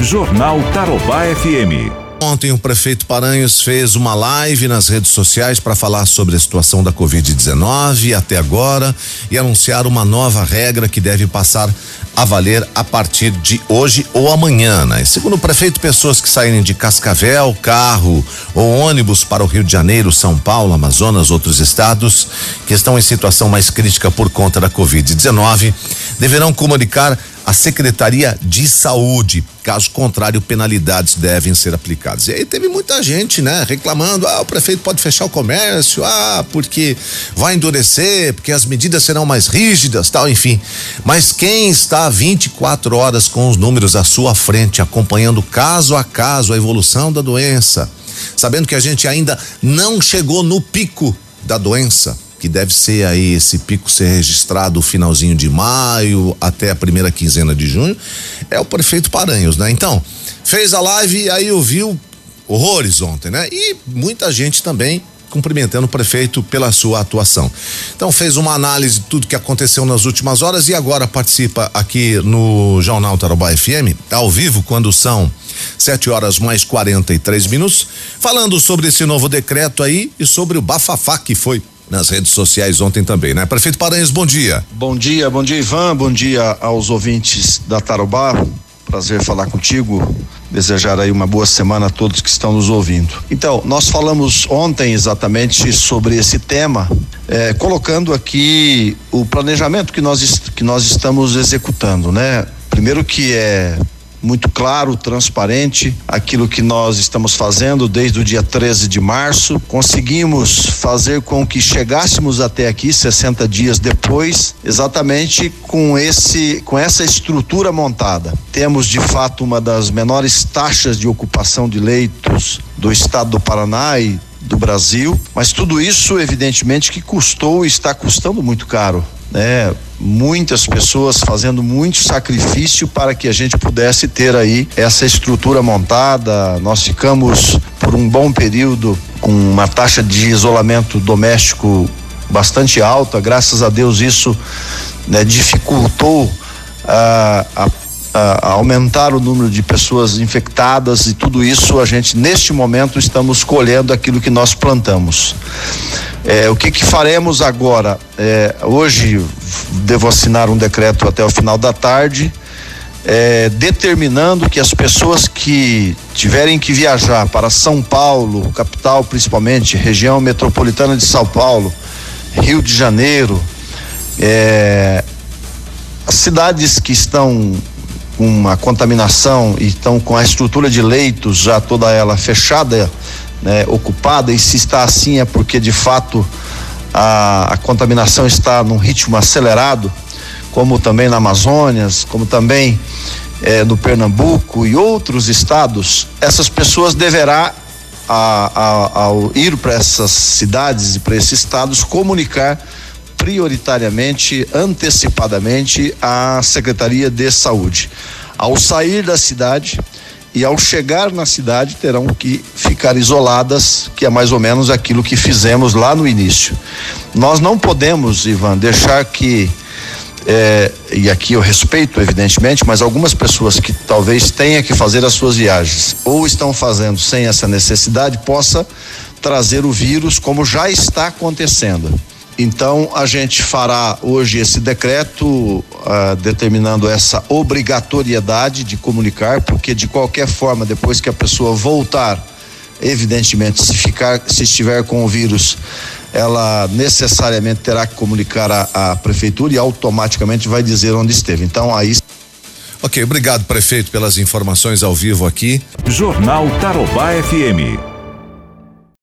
Jornal Tarobá FM. Ontem o prefeito Paranhos fez uma live nas redes sociais para falar sobre a situação da Covid-19 até agora e anunciar uma nova regra que deve passar a valer a partir de hoje ou amanhã, né? Segundo o prefeito, pessoas que saírem de Cascavel, carro ou ônibus para o Rio de Janeiro, São Paulo, Amazonas, outros estados que estão em situação mais crítica por conta da Covid-19 deverão comunicar a Secretaria de Saúde. Caso contrário, penalidades devem ser aplicadas. E aí teve muita gente, né, reclamando: ah, o prefeito pode fechar o comércio, ah, porque vai endurecer, porque as medidas serão mais rígidas, tal, enfim. Mas quem está 24 horas com os números à sua frente, acompanhando caso a caso a evolução da doença, sabendo que a gente ainda não chegou no pico da doença, que deve ser aí esse pico ser registrado finalzinho de maio até a primeira quinzena de junho, é o prefeito Paranhos, né? Então, fez a live e aí ouviu horrores ontem, né? E muita gente também cumprimentando o prefeito pela sua atuação. Então fez uma análise de tudo que aconteceu nas últimas horas e agora participa aqui no Jornal Tarobá FM, ao vivo, quando são sete horas mais 43 minutos, falando sobre esse novo decreto aí e sobre o bafafá que foi nas redes sociais ontem também, né? Prefeito Paranhos, bom dia. Bom dia, bom dia Ivan, bom dia aos ouvintes da Tarobá. Prazer falar contigo. Desejar aí uma boa semana a todos que estão nos ouvindo. Então, nós falamos ontem exatamente sobre esse tema, eh, colocando aqui o planejamento que nós, que nós estamos executando, né? Primeiro que é muito claro, transparente, aquilo que nós estamos fazendo desde o dia 13 de março. Conseguimos fazer com que chegássemos até aqui 60 dias depois, exatamente com esse com essa estrutura montada. Temos de fato uma das menores taxas de ocupação de leitos do estado do Paraná e do Brasil, mas tudo isso evidentemente que custou e está custando muito caro né? Muitas pessoas fazendo muito sacrifício para que a gente pudesse ter aí essa estrutura montada. Nós ficamos por um bom período com uma taxa de isolamento doméstico bastante alta. Graças a Deus isso né, dificultou a, a a, aumentar o número de pessoas infectadas e tudo isso a gente neste momento estamos colhendo aquilo que nós plantamos. É, o que, que faremos agora? É, hoje devo assinar um decreto até o final da tarde, é, determinando que as pessoas que tiverem que viajar para São Paulo, capital principalmente, região metropolitana de São Paulo, Rio de Janeiro, é, as cidades que estão com uma contaminação e estão com a estrutura de leitos já toda ela fechada, né, ocupada, e se está assim é porque de fato a, a contaminação está num ritmo acelerado, como também na Amazônia, como também eh, no Pernambuco e outros estados, essas pessoas deverá a, a, ao ir para essas cidades e para esses estados comunicar prioritariamente, antecipadamente, à Secretaria de Saúde. Ao sair da cidade e ao chegar na cidade, terão que ficar isoladas, que é mais ou menos aquilo que fizemos lá no início. Nós não podemos, Ivan, deixar que. É, e aqui eu respeito, evidentemente, mas algumas pessoas que talvez tenham que fazer as suas viagens ou estão fazendo sem essa necessidade, possa trazer o vírus, como já está acontecendo. Então, a gente fará hoje esse decreto uh, determinando essa obrigatoriedade de comunicar, porque de qualquer forma, depois que a pessoa voltar, evidentemente, se ficar, se estiver com o vírus, ela necessariamente terá que comunicar à prefeitura e automaticamente vai dizer onde esteve. Então, aí. Ok, obrigado, prefeito, pelas informações ao vivo aqui. Jornal Tarobá FM.